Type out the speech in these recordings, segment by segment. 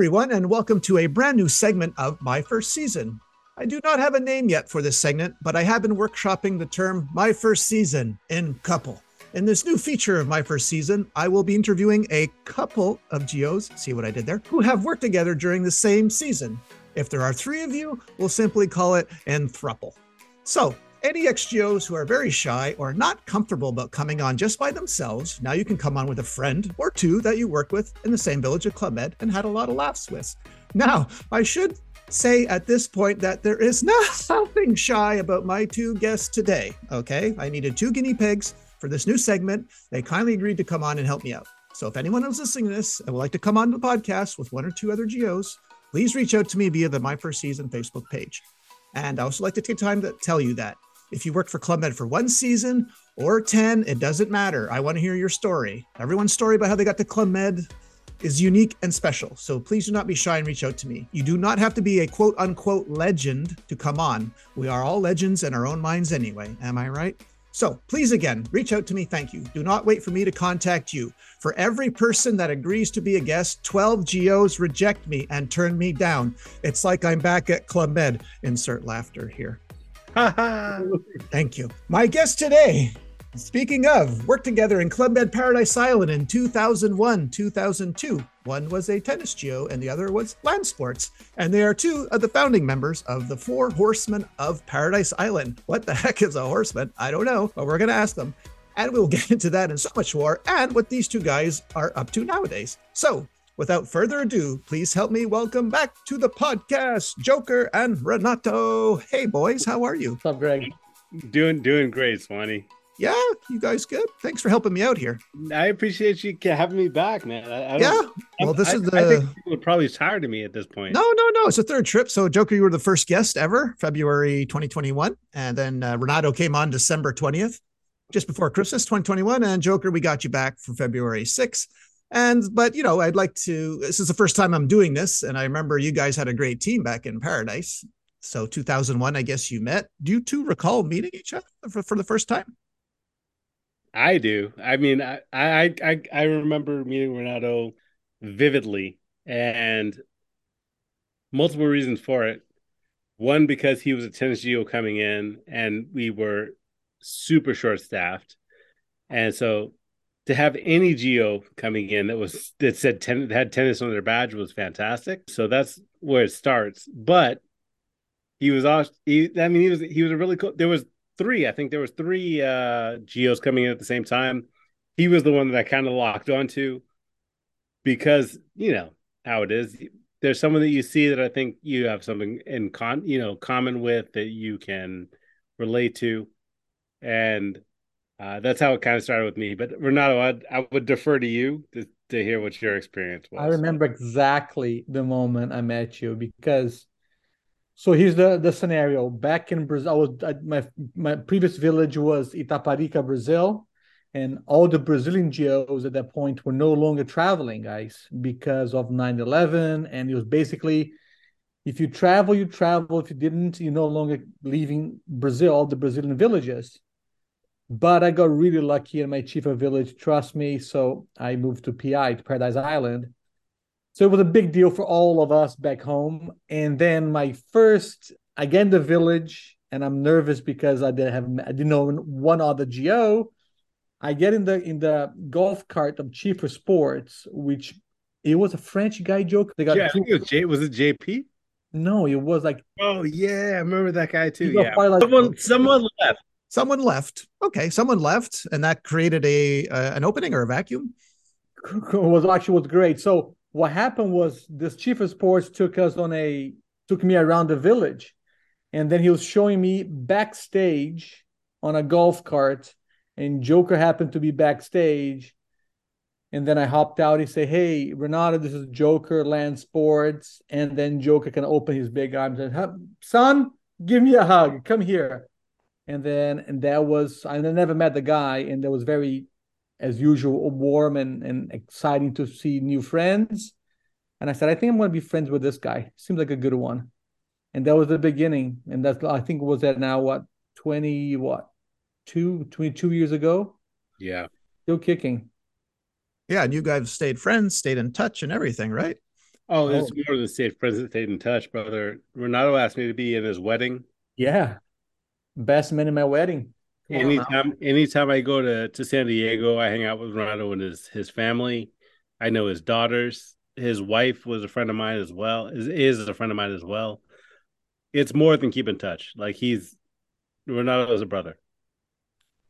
everyone, and welcome to a brand new segment of My First Season. I do not have a name yet for this segment, but I have been workshopping the term My First Season in couple. In this new feature of My First Season, I will be interviewing a couple of GOs, see what I did there, who have worked together during the same season. If there are three of you, we'll simply call it an thruple. So, any XGOs who are very shy or not comfortable about coming on just by themselves, now you can come on with a friend or two that you worked with in the same village of Club Med and had a lot of laughs with. Now, I should say at this point that there is nothing shy about my two guests today. Okay, I needed two guinea pigs for this new segment. They kindly agreed to come on and help me out. So if anyone is listening to this and would like to come on the podcast with one or two other GOs, please reach out to me via the My First Season Facebook page. And I also like to take time to tell you that if you worked for Club Med for one season or 10, it doesn't matter. I want to hear your story. Everyone's story about how they got to Club Med is unique and special. So please do not be shy and reach out to me. You do not have to be a quote unquote legend to come on. We are all legends in our own minds anyway. Am I right? So please again, reach out to me. Thank you. Do not wait for me to contact you. For every person that agrees to be a guest, 12 GOs reject me and turn me down. It's like I'm back at Club Med. Insert laughter here. Thank you. My guest today, speaking of, worked together in Club Med Paradise Island in 2001, 2002. One was a tennis GO and the other was land sports. And they are two of the founding members of the Four Horsemen of Paradise Island. What the heck is a horseman? I don't know, but we're going to ask them. And we'll get into that and so much more and what these two guys are up to nowadays. So, Without further ado, please help me welcome back to the podcast Joker and Renato. Hey boys, how are you? What's up, Greg? Doing doing great, Swanee. Yeah, you guys good? Thanks for helping me out here. I appreciate you having me back, man. I, I yeah. Well, this I, is the. I think people are probably tired of me at this point. No, no, no. It's a third trip. So, Joker, you were the first guest ever, February 2021, and then uh, Renato came on December 20th, just before Christmas 2021, and Joker, we got you back for February 6th. And but you know, I'd like to. This is the first time I'm doing this, and I remember you guys had a great team back in Paradise. So 2001, I guess you met. Do you two recall meeting each other for, for the first time? I do. I mean, I I I, I remember meeting Renato vividly, and multiple reasons for it. One because he was a tennis GO coming in, and we were super short staffed, and so to have any GO coming in that was that said ten, had tennis on their badge was fantastic. So that's where it starts. But he was off. He, I mean, he was he was a really cool. There was three. I think there was three uh GOs coming in at the same time. He was the one that I kind of locked onto because you know how it is. There's someone that you see that I think you have something in con, you know, common with that you can relate to, and uh, that's how it kind of started with me. But Renato, I'd, I would defer to you to, to hear what your experience was. I remember exactly the moment I met you because. So here's the, the scenario. Back in Brazil, I was my my previous village was Itaparica, Brazil, and all the Brazilian GOs at that point were no longer traveling, guys, because of 9/11, and it was basically if you travel, you travel. If you didn't, you're no longer leaving Brazil, all the Brazilian villages. But I got really lucky and my chief of village trust me. So I moved to PI, to Paradise Island. So it was a big deal for all of us back home. And then my first, again, the village, and I'm nervous because I didn't have, I didn't know one other GO. I get in the in the golf cart of Chiefer Sports, which it was a French guy joke. They got yeah, I think it was J. Was it JP? No, it was like. Oh yeah, I remember that guy too. Yeah, like, someone someone left someone left. Okay, someone left, and that created a uh, an opening or a vacuum. was actually was great. So what happened was this chief of sports took us on a took me around the village, and then he was showing me backstage on a golf cart, and Joker happened to be backstage. And then I hopped out. He said, "Hey, Renato, this is Joker Land Sports." And then Joker can open his big arms and, "Son, give me a hug. Come here." And then and that was I never met the guy, and that was very, as usual, warm and and exciting to see new friends. And I said, I think I'm going to be friends with this guy. Seems like a good one. And that was the beginning. And that's I think was that now what twenty what two 22 years ago. Yeah, still kicking. Yeah, and you guys stayed friends, stayed in touch, and everything, right? Oh, it's more than safe. Friends stayed in touch, brother. Renato asked me to be in his wedding. Yeah, best man in my wedding. Come anytime, anytime I go to to San Diego, I hang out with Renato and his his family. I know his daughters. His wife was a friend of mine as well. Is is a friend of mine as well. It's more than keep in touch. Like he's Renato is a brother.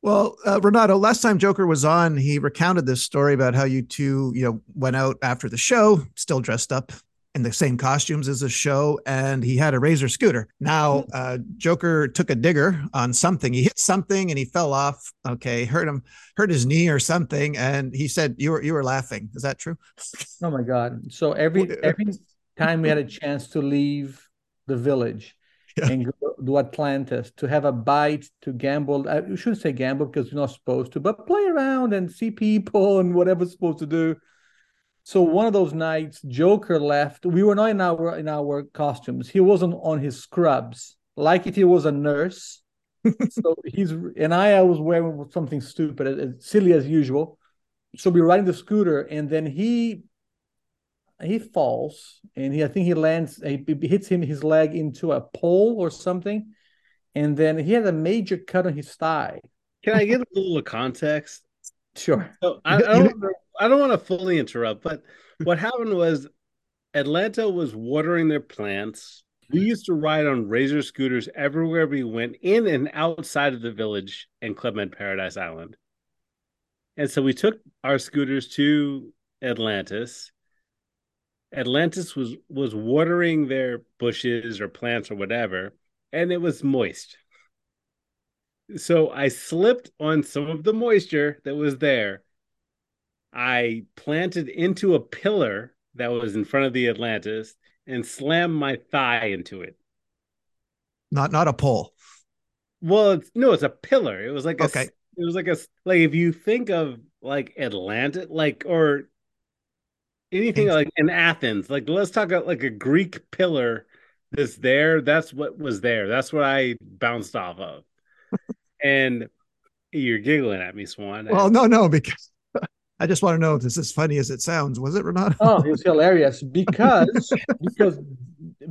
Well, uh, Renato, last time Joker was on, he recounted this story about how you two, you know, went out after the show, still dressed up in the same costumes as the show, and he had a razor scooter. Now, mm-hmm. uh, Joker took a digger on something. He hit something and he fell off. Okay, hurt him, hurt his knee or something, and he said you were you were laughing. Is that true? Oh my god! So every every time we had a chance to leave the village, yeah. and go to Atlantis to have a bite, to gamble. I shouldn't say gamble because you're not supposed to, but play around and see people and whatever's supposed to do. So one of those nights, Joker left. We were not in our in our costumes. He wasn't on his scrubs, like if he was a nurse. so he's and I, I was wearing something stupid, as silly as usual. So we are riding the scooter, and then he he falls and he I think he lands he, he hits him his leg into a pole or something, and then he had a major cut on his thigh. Can I get a little context? Sure. So I, I don't I don't want to fully interrupt, but what happened was Atlantis was watering their plants. We mm-hmm. used to ride on razor scooters everywhere we went, in and outside of the village in Club Med Paradise Island. And so we took our scooters to Atlantis Atlantis was was watering their bushes or plants or whatever, and it was moist. So I slipped on some of the moisture that was there. I planted into a pillar that was in front of the Atlantis and slammed my thigh into it. Not not a pole. Well, it's no, it's a pillar. It was like a it was like a like if you think of like Atlanta, like or anything like in Athens. Like let's talk about like a Greek pillar that's there. That's what was there. That's what I bounced off of. And you're giggling at me, Swan. Well, no, no, because I just want to know if this is as funny as it sounds. Was it Renato? Oh, it was hilarious because because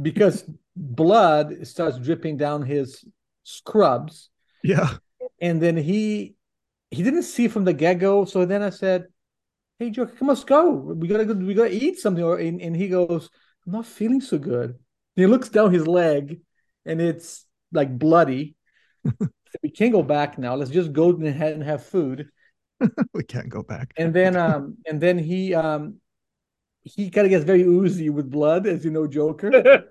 because blood starts dripping down his scrubs. Yeah. And then he he didn't see from the get-go. So then I said, hey Joe, come let's go. We gotta go, we gotta eat something. Or and, and he goes, I'm not feeling so good. And he looks down his leg and it's like bloody. we can't go back now. Let's just go ahead and have food. we can't go back. And then um and then he um he kind of gets very oozy with blood, as you know, Joker.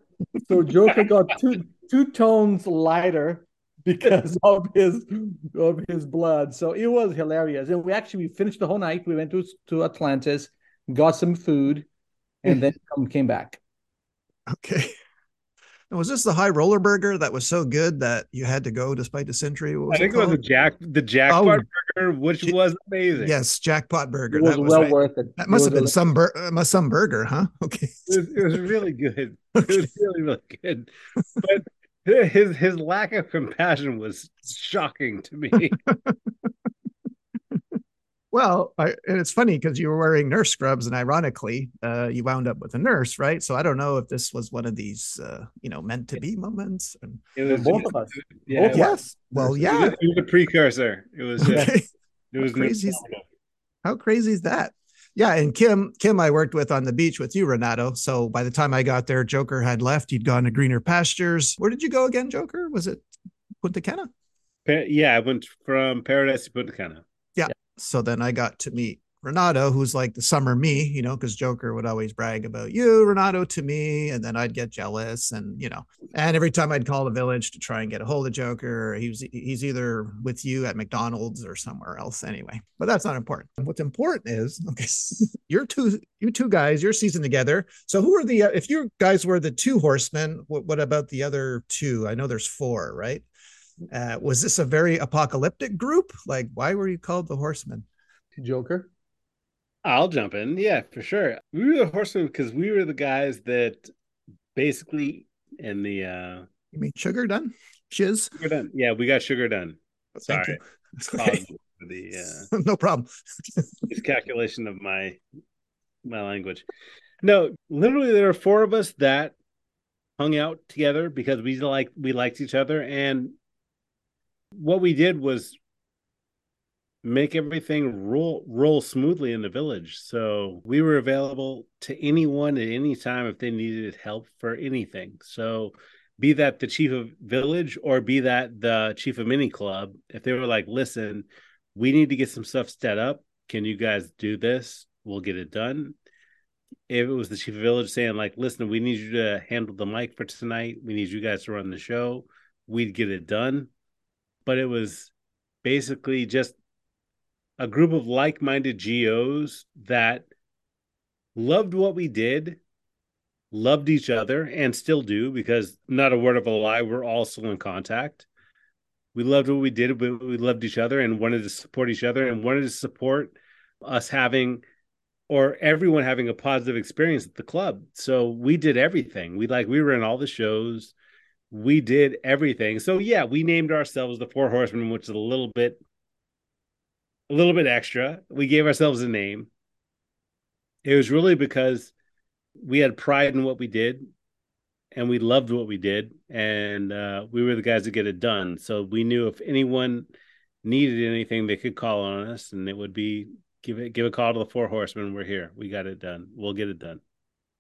so Joker got two two tones lighter because of his of his blood. So it was hilarious. And we actually we finished the whole night. We went to to Atlantis, got some food, and then came back. Okay. And was this the high roller burger that was so good that you had to go despite the century? I think it, it was the jack the jackpot oh, burger, which J- was amazing. Yes, jackpot burger. It was, that was well right. worth it. That must it have been some bur- uh, some burger, huh? Okay. It was, it was really good. Okay. It was really really good. But his his lack of compassion was shocking to me. Well, I, and it's funny because you were wearing nurse scrubs, and ironically, uh, you wound up with a nurse, right? So I don't know if this was one of these, uh, you know, meant to be moments. And... It was both of us. Yeah, both yes. Well, yeah. It was, it was, a precursor. It was. Okay. it was how crazy. Is, how crazy is that? yeah, and Kim, Kim, I worked with on the beach with you, Renato. So by the time I got there, Joker had left. He'd gone to greener pastures. Where did you go again, Joker? Was it Punta Cana? Yeah, I went from Paradise to Punta Cana. Yeah. yeah. So then I got to meet Renato, who's like the summer me, you know, because Joker would always brag about you, Renato, to me, and then I'd get jealous, and you know, and every time I'd call the village to try and get a hold of Joker, he was he's either with you at McDonald's or somewhere else anyway. But that's not important. What's important is okay, you're two you two guys, you're season together. So who are the if you guys were the two horsemen? What, what about the other two? I know there's four, right? Uh, was this a very apocalyptic group? Like, why were you called the horsemen? Joker. I'll jump in. Yeah, for sure. We were the horsemen because we were the guys that basically in the uh You mean sugar done? Shiz? Sugar done. Yeah, we got sugar done. Sorry. Okay. the uh no problem. miscalculation of my my language. No, literally, there are four of us that hung out together because we like we liked each other, and what we did was make everything roll roll smoothly in the village. So we were available to anyone at any time if they needed help for anything. So be that the chief of village or be that the chief of mini club, if they were like, listen, we need to get some stuff set up. Can you guys do this? We'll get it done. If it was the chief of village saying, like, listen, we need you to handle the mic for tonight. We need you guys to run the show. We'd get it done. But it was basically just a group of like-minded GOs that loved what we did, loved each other, and still do because not a word of a lie, we're all still in contact. We loved what we did, but we loved each other and wanted to support each other and wanted to support us having or everyone having a positive experience at the club. So we did everything. We like we were in all the shows. We did everything. So yeah, we named ourselves the Four Horsemen, which is a little bit a little bit extra. We gave ourselves a name. It was really because we had pride in what we did and we loved what we did and uh, we were the guys that get it done so we knew if anyone needed anything they could call on us and it would be give it give a call to the four horsemen we're here we got it done we'll get it done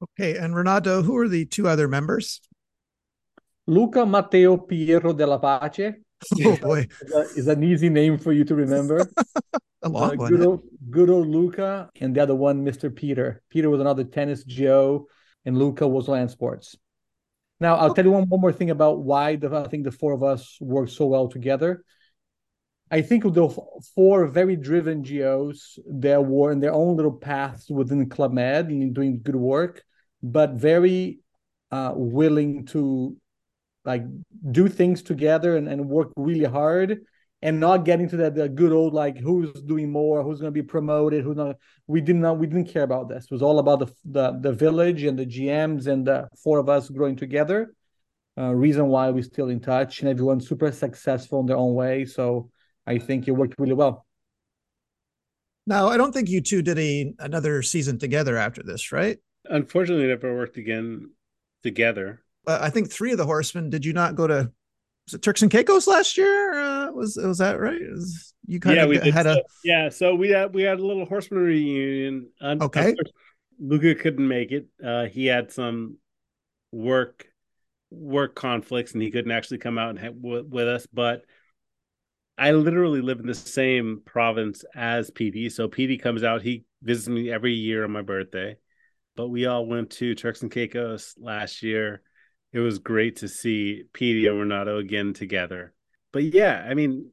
okay and renato who are the two other members luca matteo piero della pace Oh boy, is an easy name for you to remember. a long uh, one. Good old, good old Luca, and the other one, Mr. Peter. Peter was another tennis Joe, and Luca was land sports. Now, I'll tell you one, one more thing about why the, I think the four of us work so well together. I think the four very driven GOs that were in their own little paths within Club Med and doing good work, but very uh, willing to like do things together and, and work really hard and not get into that the good old like who's doing more who's going to be promoted who's not. We did not we didn't care about this. It was all about the the, the village and the gms and the four of us growing together. Uh, reason why we're still in touch and everyone's super successful in their own way. So i think it worked really well. Now i don't think you two did a another season together after this right? Unfortunately never worked again together uh, I think three of the horsemen. Did you not go to Turks and Caicos last year? Uh, was was that right? Was, you kind yeah, of we had so, a yeah. So we had we had a little horseman reunion. okay, Luca couldn't make it. Uh, he had some work work conflicts, and he couldn't actually come out and w- with us. But I literally live in the same province as PD. So PD comes out. He visits me every year on my birthday. But we all went to Turks and Caicos last year it was great to see Petey and Renato again together. But yeah, I mean,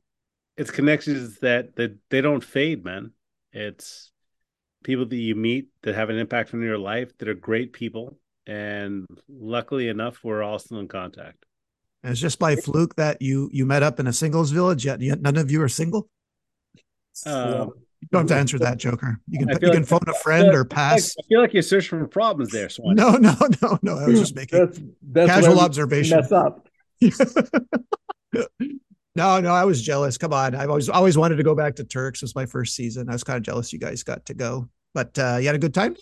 it's connections that that they don't fade, man. It's people that you meet that have an impact on your life that are great people, and luckily enough, we're all still in contact. And it's just by fluke that you you met up in a singles village. Yet none of you are single. Um, you don't have to answer that, Joker. You can you like, can phone a friend or pass. I feel like you're searching for problems there, Swan. No, no, no, no. I was just making that's, that's casual observation. Mess up. no, no, I was jealous. Come on, I've always always wanted to go back to Turks. It was my first season. I was kind of jealous you guys got to go, but uh, you had a good time.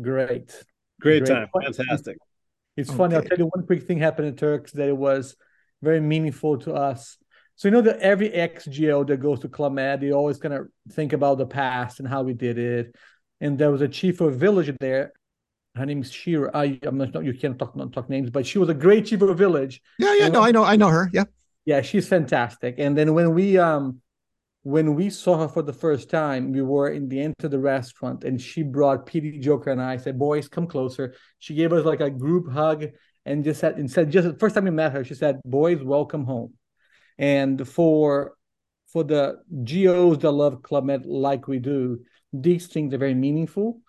Great, great, great time, fantastic. It's okay. funny. I'll tell you one quick thing happened in Turks that it was very meaningful to us so you know that every ex-GO that goes to Club Med, they always kind of think about the past and how we did it. And there was a chief of a village there. Her name is Shira. I, I'm not. You can't talk not talk names, but she was a great chief of a village. Yeah, yeah. And, no, I know. I know her. Yeah. Yeah, she's fantastic. And then when we um when we saw her for the first time, we were in the end of the restaurant, and she brought PD Joker and I said, "Boys, come closer." She gave us like a group hug and just said, and said, just the first time we met her, she said, "Boys, welcome home." And for for the GOs that love Club Med like we do, these things are very meaningful.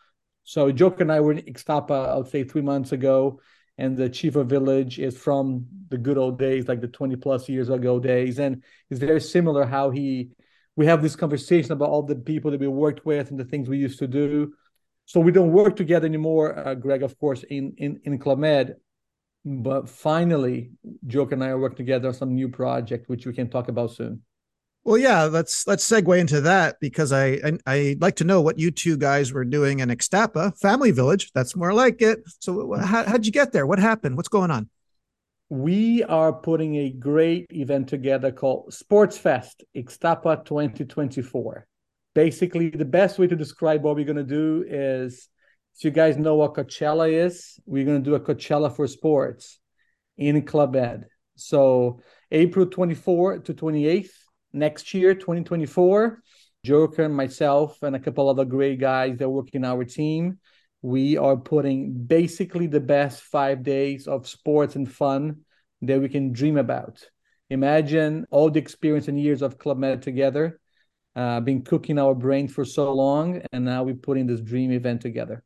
So Joker and I were in Ixtapa, I would say three months ago, and the chief of village is from the good old days, like the 20 plus years ago days. And it's very similar how he we have this conversation about all the people that we worked with and the things we used to do. So we don't work together anymore, uh, Greg, of course, in in in Club Med, but finally, Joke and I are working together on some new project, which we can talk about soon. Well, yeah, let's let's segue into that because I, I I'd like to know what you two guys were doing in Ixtapa Family Village. That's more like it. So, how, how'd you get there? What happened? What's going on? We are putting a great event together called Sports Fest Ixtapa 2024. Basically, the best way to describe what we're going to do is if you guys know what Coachella is, we're going to do a Coachella for sports in Club Med. So, April 24 to 28th next year, 2024, Joker and myself and a couple other great guys that work in our team, we are putting basically the best five days of sports and fun that we can dream about. Imagine all the experience and years of Club Med together, uh, been cooking our brain for so long, and now we're putting this dream event together.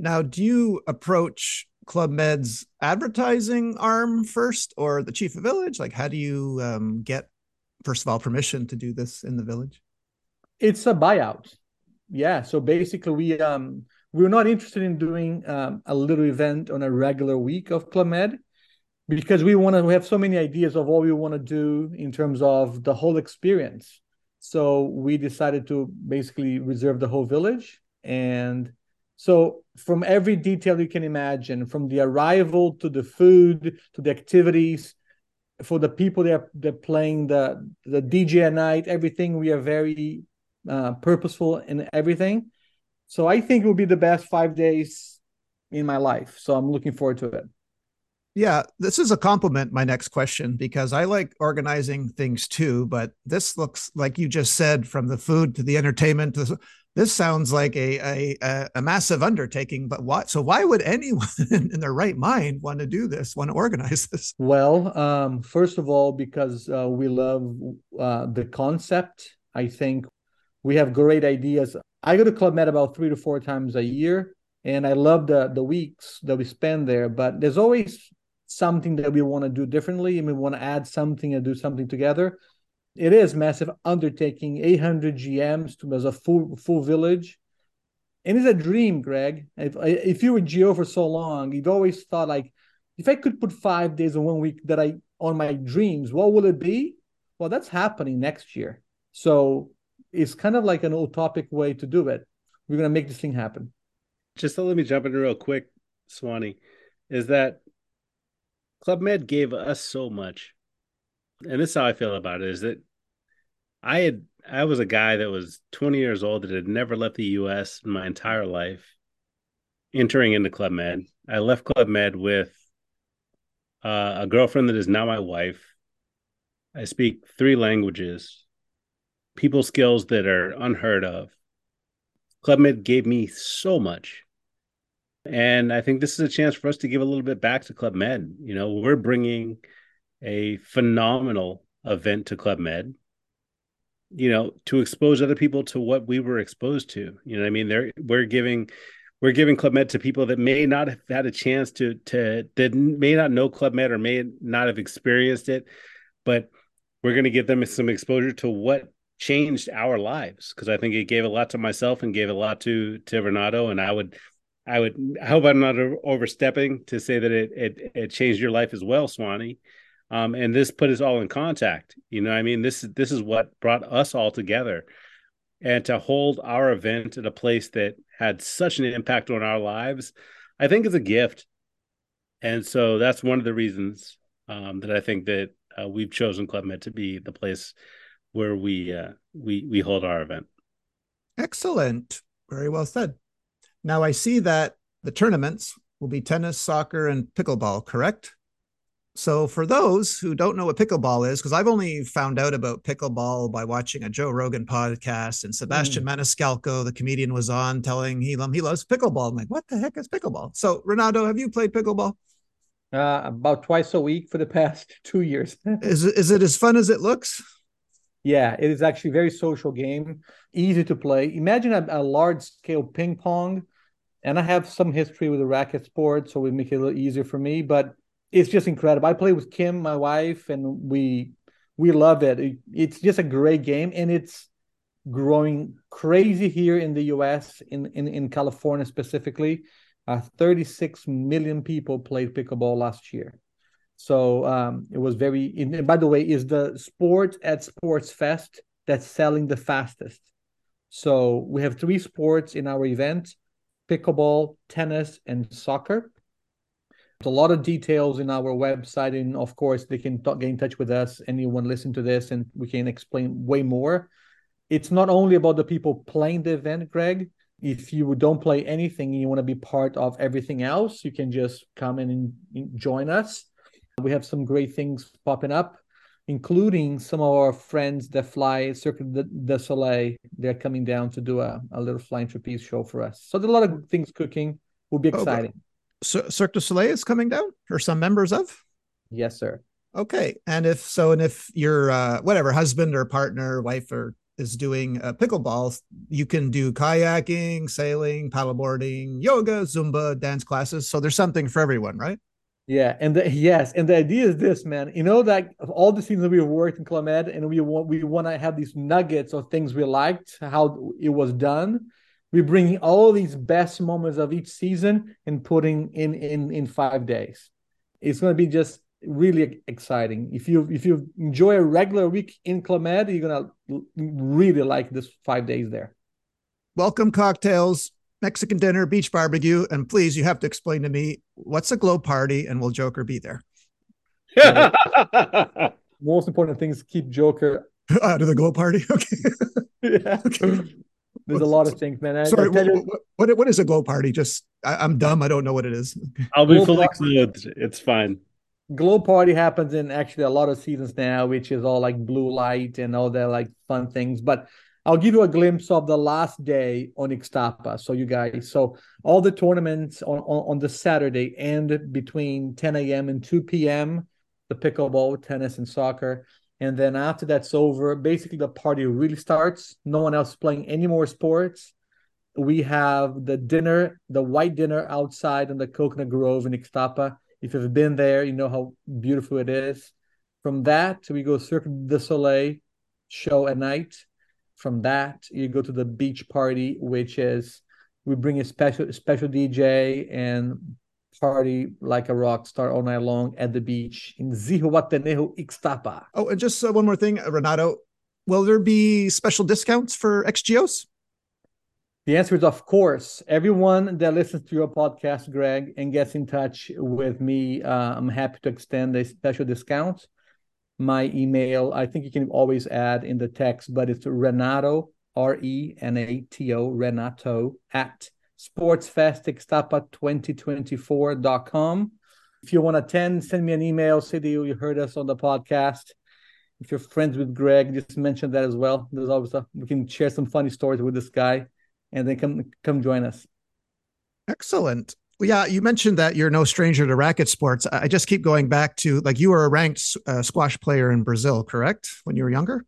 Now, do you approach Club Med's advertising arm first, or the chief of village? Like, how do you um, get first of all permission to do this in the village? It's a buyout. Yeah. So basically, we um we're not interested in doing um, a little event on a regular week of Club Med because we want to we have so many ideas of what we want to do in terms of the whole experience. So we decided to basically reserve the whole village. And so from every detail you can imagine, from the arrival to the food to the activities for the people that are they're playing the the DJ at night, everything we are very uh, purposeful in everything. So I think it will be the best five days in my life. So I'm looking forward to it. Yeah, this is a compliment. My next question, because I like organizing things too, but this looks like you just said from the food to the entertainment. To, this sounds like a, a a massive undertaking. But what? So why would anyone in their right mind want to do this? Want to organize this? Well, um, first of all, because uh, we love uh, the concept. I think we have great ideas. I go to Club Med about three to four times a year, and I love the the weeks that we spend there. But there's always something that we want to do differently and we want to add something and do something together it is massive undertaking 800 gms to as a full full village. And it's a dream greg. If, if you were GO for so long you've always thought like if i could put five days in one week that i on my dreams what will it be? Well that's happening next year. So it's kind of like an utopic way to do it. We're going to make this thing happen. Just let me jump in real quick swanee is that Club Med gave us so much. And this is how I feel about it is that I had I was a guy that was 20 years old that had never left the US in my entire life. Entering into Club Med. I left Club Med with uh, a girlfriend that is now my wife. I speak three languages, people skills that are unheard of. Club Med gave me so much. And I think this is a chance for us to give a little bit back to Club Med. You know, we're bringing a phenomenal event to Club Med, you know, to expose other people to what we were exposed to. You know, I mean, they're we're giving we're giving Club Med to people that may not have had a chance to to that may not know Club Med or may not have experienced it, but we're going to give them some exposure to what changed our lives because I think it gave a lot to myself and gave a lot to to Renato and I would I would I hope I'm not overstepping to say that it it, it changed your life as well, Swanee. Um, and this put us all in contact. You know, I mean, this is this is what brought us all together, and to hold our event at a place that had such an impact on our lives, I think is a gift. And so that's one of the reasons um, that I think that uh, we've chosen Club Med to be the place where we uh, we we hold our event. Excellent, very well said. Now I see that the tournaments will be tennis, soccer, and pickleball, correct? So for those who don't know what pickleball is, because I've only found out about pickleball by watching a Joe Rogan podcast, and Sebastian mm. Maniscalco, the comedian, was on telling he he loves pickleball. I'm like, what the heck is pickleball? So Renato, have you played pickleball? Uh, about twice a week for the past two years. is is it as fun as it looks? Yeah, it is actually a very social game, easy to play. Imagine a, a large scale ping pong and I have some history with the racket sport, so it make it a little easier for me. But it's just incredible. I play with Kim, my wife, and we we love it. it. It's just a great game, and it's growing crazy here in the U.S. in in, in California specifically. Uh, 36 million people played pickleball last year. So um, it was very. And by the way, is the sport at Sports Fest that's selling the fastest. So we have three sports in our event: pickleball, tennis, and soccer. A lot of details in our website, and of course, they can talk, get in touch with us. Anyone listen to this, and we can explain way more. It's not only about the people playing the event, Greg. If you don't play anything and you want to be part of everything else, you can just come in and join us. We have some great things popping up, including some of our friends that fly Cirque du Soleil. They're coming down to do a, a little flying trapeze show for us. So there's a lot of things cooking. Will be oh, exciting. Oh, Cirque du Soleil is coming down, or some members of? Yes, sir. Okay, and if so, and if your uh, whatever husband or partner, wife, or is doing uh, pickleball, you can do kayaking, sailing, paddleboarding, yoga, Zumba, dance classes. So there's something for everyone, right? Yeah, and the, yes, and the idea is this, man. You know that of all the seasons we've worked in Club and we want we want to have these nuggets of things we liked, how it was done we're bringing all these best moments of each season and putting in in in five days. It's going to be just really exciting. If you if you enjoy a regular week in Med you're going to really like this five days there. Welcome cocktails mexican dinner beach barbecue and please you have to explain to me what's a glow party and will joker be there? Most important thing is keep joker out of the glow party? Okay. Yeah. Okay. There's a lot of things, man. I, Sorry, what, you, what, what is a glow party? Just I, am dumb. I don't know what it is. I'll be glow fully clothed. It's fine. Glow party happens in actually a lot of seasons now, which is all like blue light and all that like fun things. But I'll give you a glimpse of the last day on Ixtapa. So you guys, so all the tournaments on, on, on the Saturday end between 10 a.m. and 2 p.m. The pickleball, tennis, and soccer. And then after that's over, basically the party really starts. No one else playing any more sports. We have the dinner, the white dinner outside in the Coconut Grove in Ixtapa. If you've been there, you know how beautiful it is. From that, we go Cirque du Soleil show at night. From that, you go to the beach party, which is we bring a special special DJ and party like a rock star all night long at the beach in Zihuatanejo, Ixtapa. Oh, and just uh, one more thing, Renato. Will there be special discounts for XGOs? The answer is of course. Everyone that listens to your podcast, Greg, and gets in touch with me, uh, I'm happy to extend a special discount. My email, I think you can always add in the text, but it's Renato, R E N A T O, Renato at sportsfestixtapa2024.com. If you want to attend, send me an email, say that you heard us on the podcast. If you're friends with Greg, just mention that as well. There's always a, we can share some funny stories with this guy and then come come join us. Excellent. Yeah, you mentioned that you're no stranger to racket sports. I just keep going back to like you were a ranked uh, squash player in Brazil, correct? When you were younger.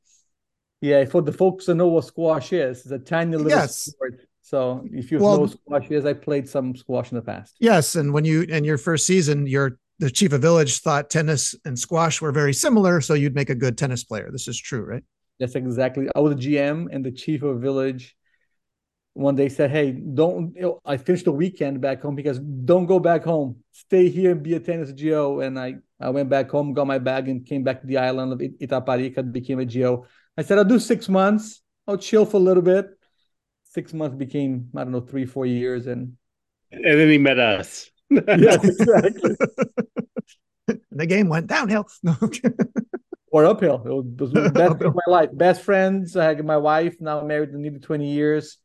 Yeah, for the folks that know what squash is, it's a tiny little yes. sport so if you well, know squash is, I played some squash in the past. Yes, and when you in your first season, your the chief of village thought tennis and squash were very similar, so you'd make a good tennis player. This is true, right? That's exactly. I was a GM, and the chief of village one day said, "Hey, don't." You know, I finished the weekend back home because don't go back home. Stay here and be a tennis GO. And I I went back home, got my bag, and came back to the island of Itaparica, became a GO. I said, "I'll do six months. I'll chill for a little bit." Six months became I don't know three four years and and then he met us. yes, exactly. the game went downhill. or uphill. It was, the best of my life. Best friends. I had my wife now married in nearly 20 years.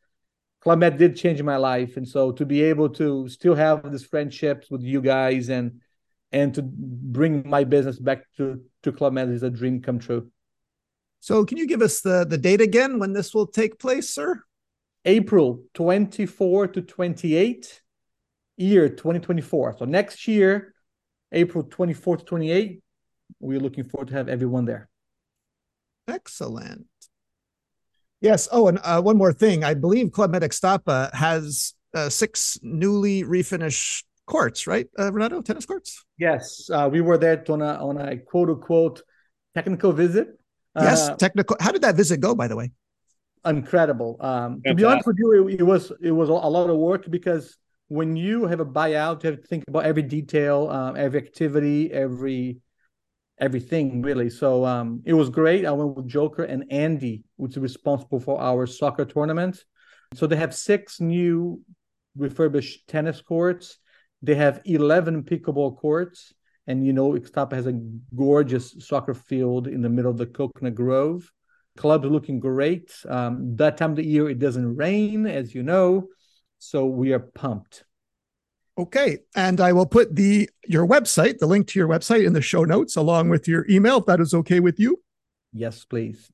Club Med did change my life. And so to be able to still have these friendships with you guys and and to bring my business back to, to Club Med is a dream come true. So can you give us the, the date again when this will take place, sir? April 24 to 28, year 2024. So next year, April 24 to 28, we're looking forward to have everyone there. Excellent. Yes. Oh, and uh, one more thing. I believe Club Med Ixtapa has uh, six newly refinished courts, right, uh, Renato? Tennis courts? Yes. Uh, we were there on a, on a quote unquote technical visit. Yes, uh, technical. How did that visit go, by the way? Incredible. Um, to be honest with you, it, it, was it was a lot of work because when you have a buyout, you have to think about every detail, um, every activity, every everything really. So um, it was great. I went with Joker and Andy, which is responsible for our soccer tournament. So they have six new refurbished tennis courts. They have 11 pickleball courts. And you know, Ixtapa has a gorgeous soccer field in the middle of the Coconut Grove. Club's looking great. Um, that time of the year, it doesn't rain, as you know. So we are pumped. Okay, and I will put the your website, the link to your website, in the show notes along with your email, if that is okay with you. Yes, please.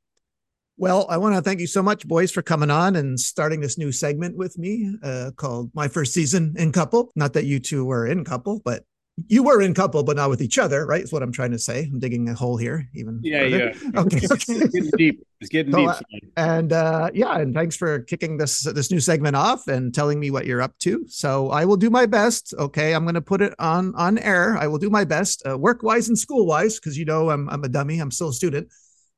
Well, I want to thank you so much, boys, for coming on and starting this new segment with me uh, called My First Season in Couple. Not that you two were in couple, but you were in couple, but not with each other, right? Is what I'm trying to say. I'm digging a hole here, even. Yeah, further. yeah. Okay, It's okay. getting deep. It's getting So, deep. uh. And uh, yeah, and thanks for kicking this this new segment off and telling me what you're up to. So I will do my best. Okay, I'm going to put it on on air. I will do my best, uh, work wise and school wise, because you know I'm I'm a dummy. I'm still a student.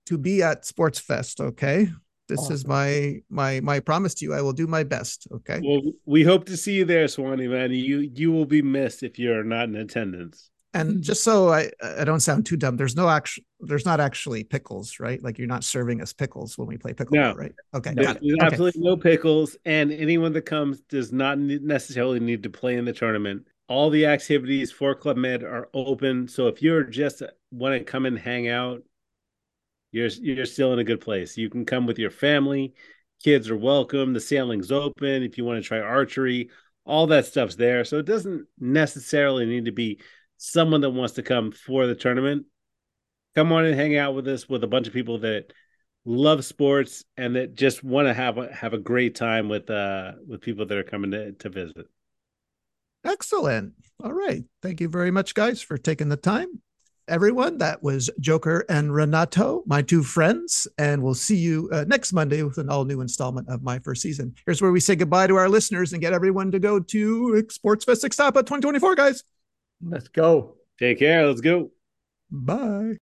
To be at Sports Fest. Okay, this is my my my promise to you. I will do my best. Okay. Well, we hope to see you there, Swanee man. You you will be missed if you're not in attendance. And just so I I don't sound too dumb, there's no actual there's not actually pickles, right? Like you're not serving us pickles when we play pickleball, No. right? Okay. No. got There's it. Okay. absolutely no pickles, and anyone that comes does not necessarily need to play in the tournament. All the activities for Club Med are open, so if you're just want to come and hang out, you're you're still in a good place. You can come with your family. Kids are welcome. The sailing's open. If you want to try archery, all that stuff's there. So it doesn't necessarily need to be someone that wants to come for the tournament. Come on and hang out with us with a bunch of people that love sports and that just want to have a, have a great time with uh with people that are coming to, to visit. Excellent. All right. Thank you very much, guys, for taking the time. Everyone, that was Joker and Renato, my two friends, and we'll see you uh, next Monday with an all new installment of my first season. Here's where we say goodbye to our listeners and get everyone to go to Sports Fest Ixtapa 2024, guys. Let's go. Take care. Let's go. Bye.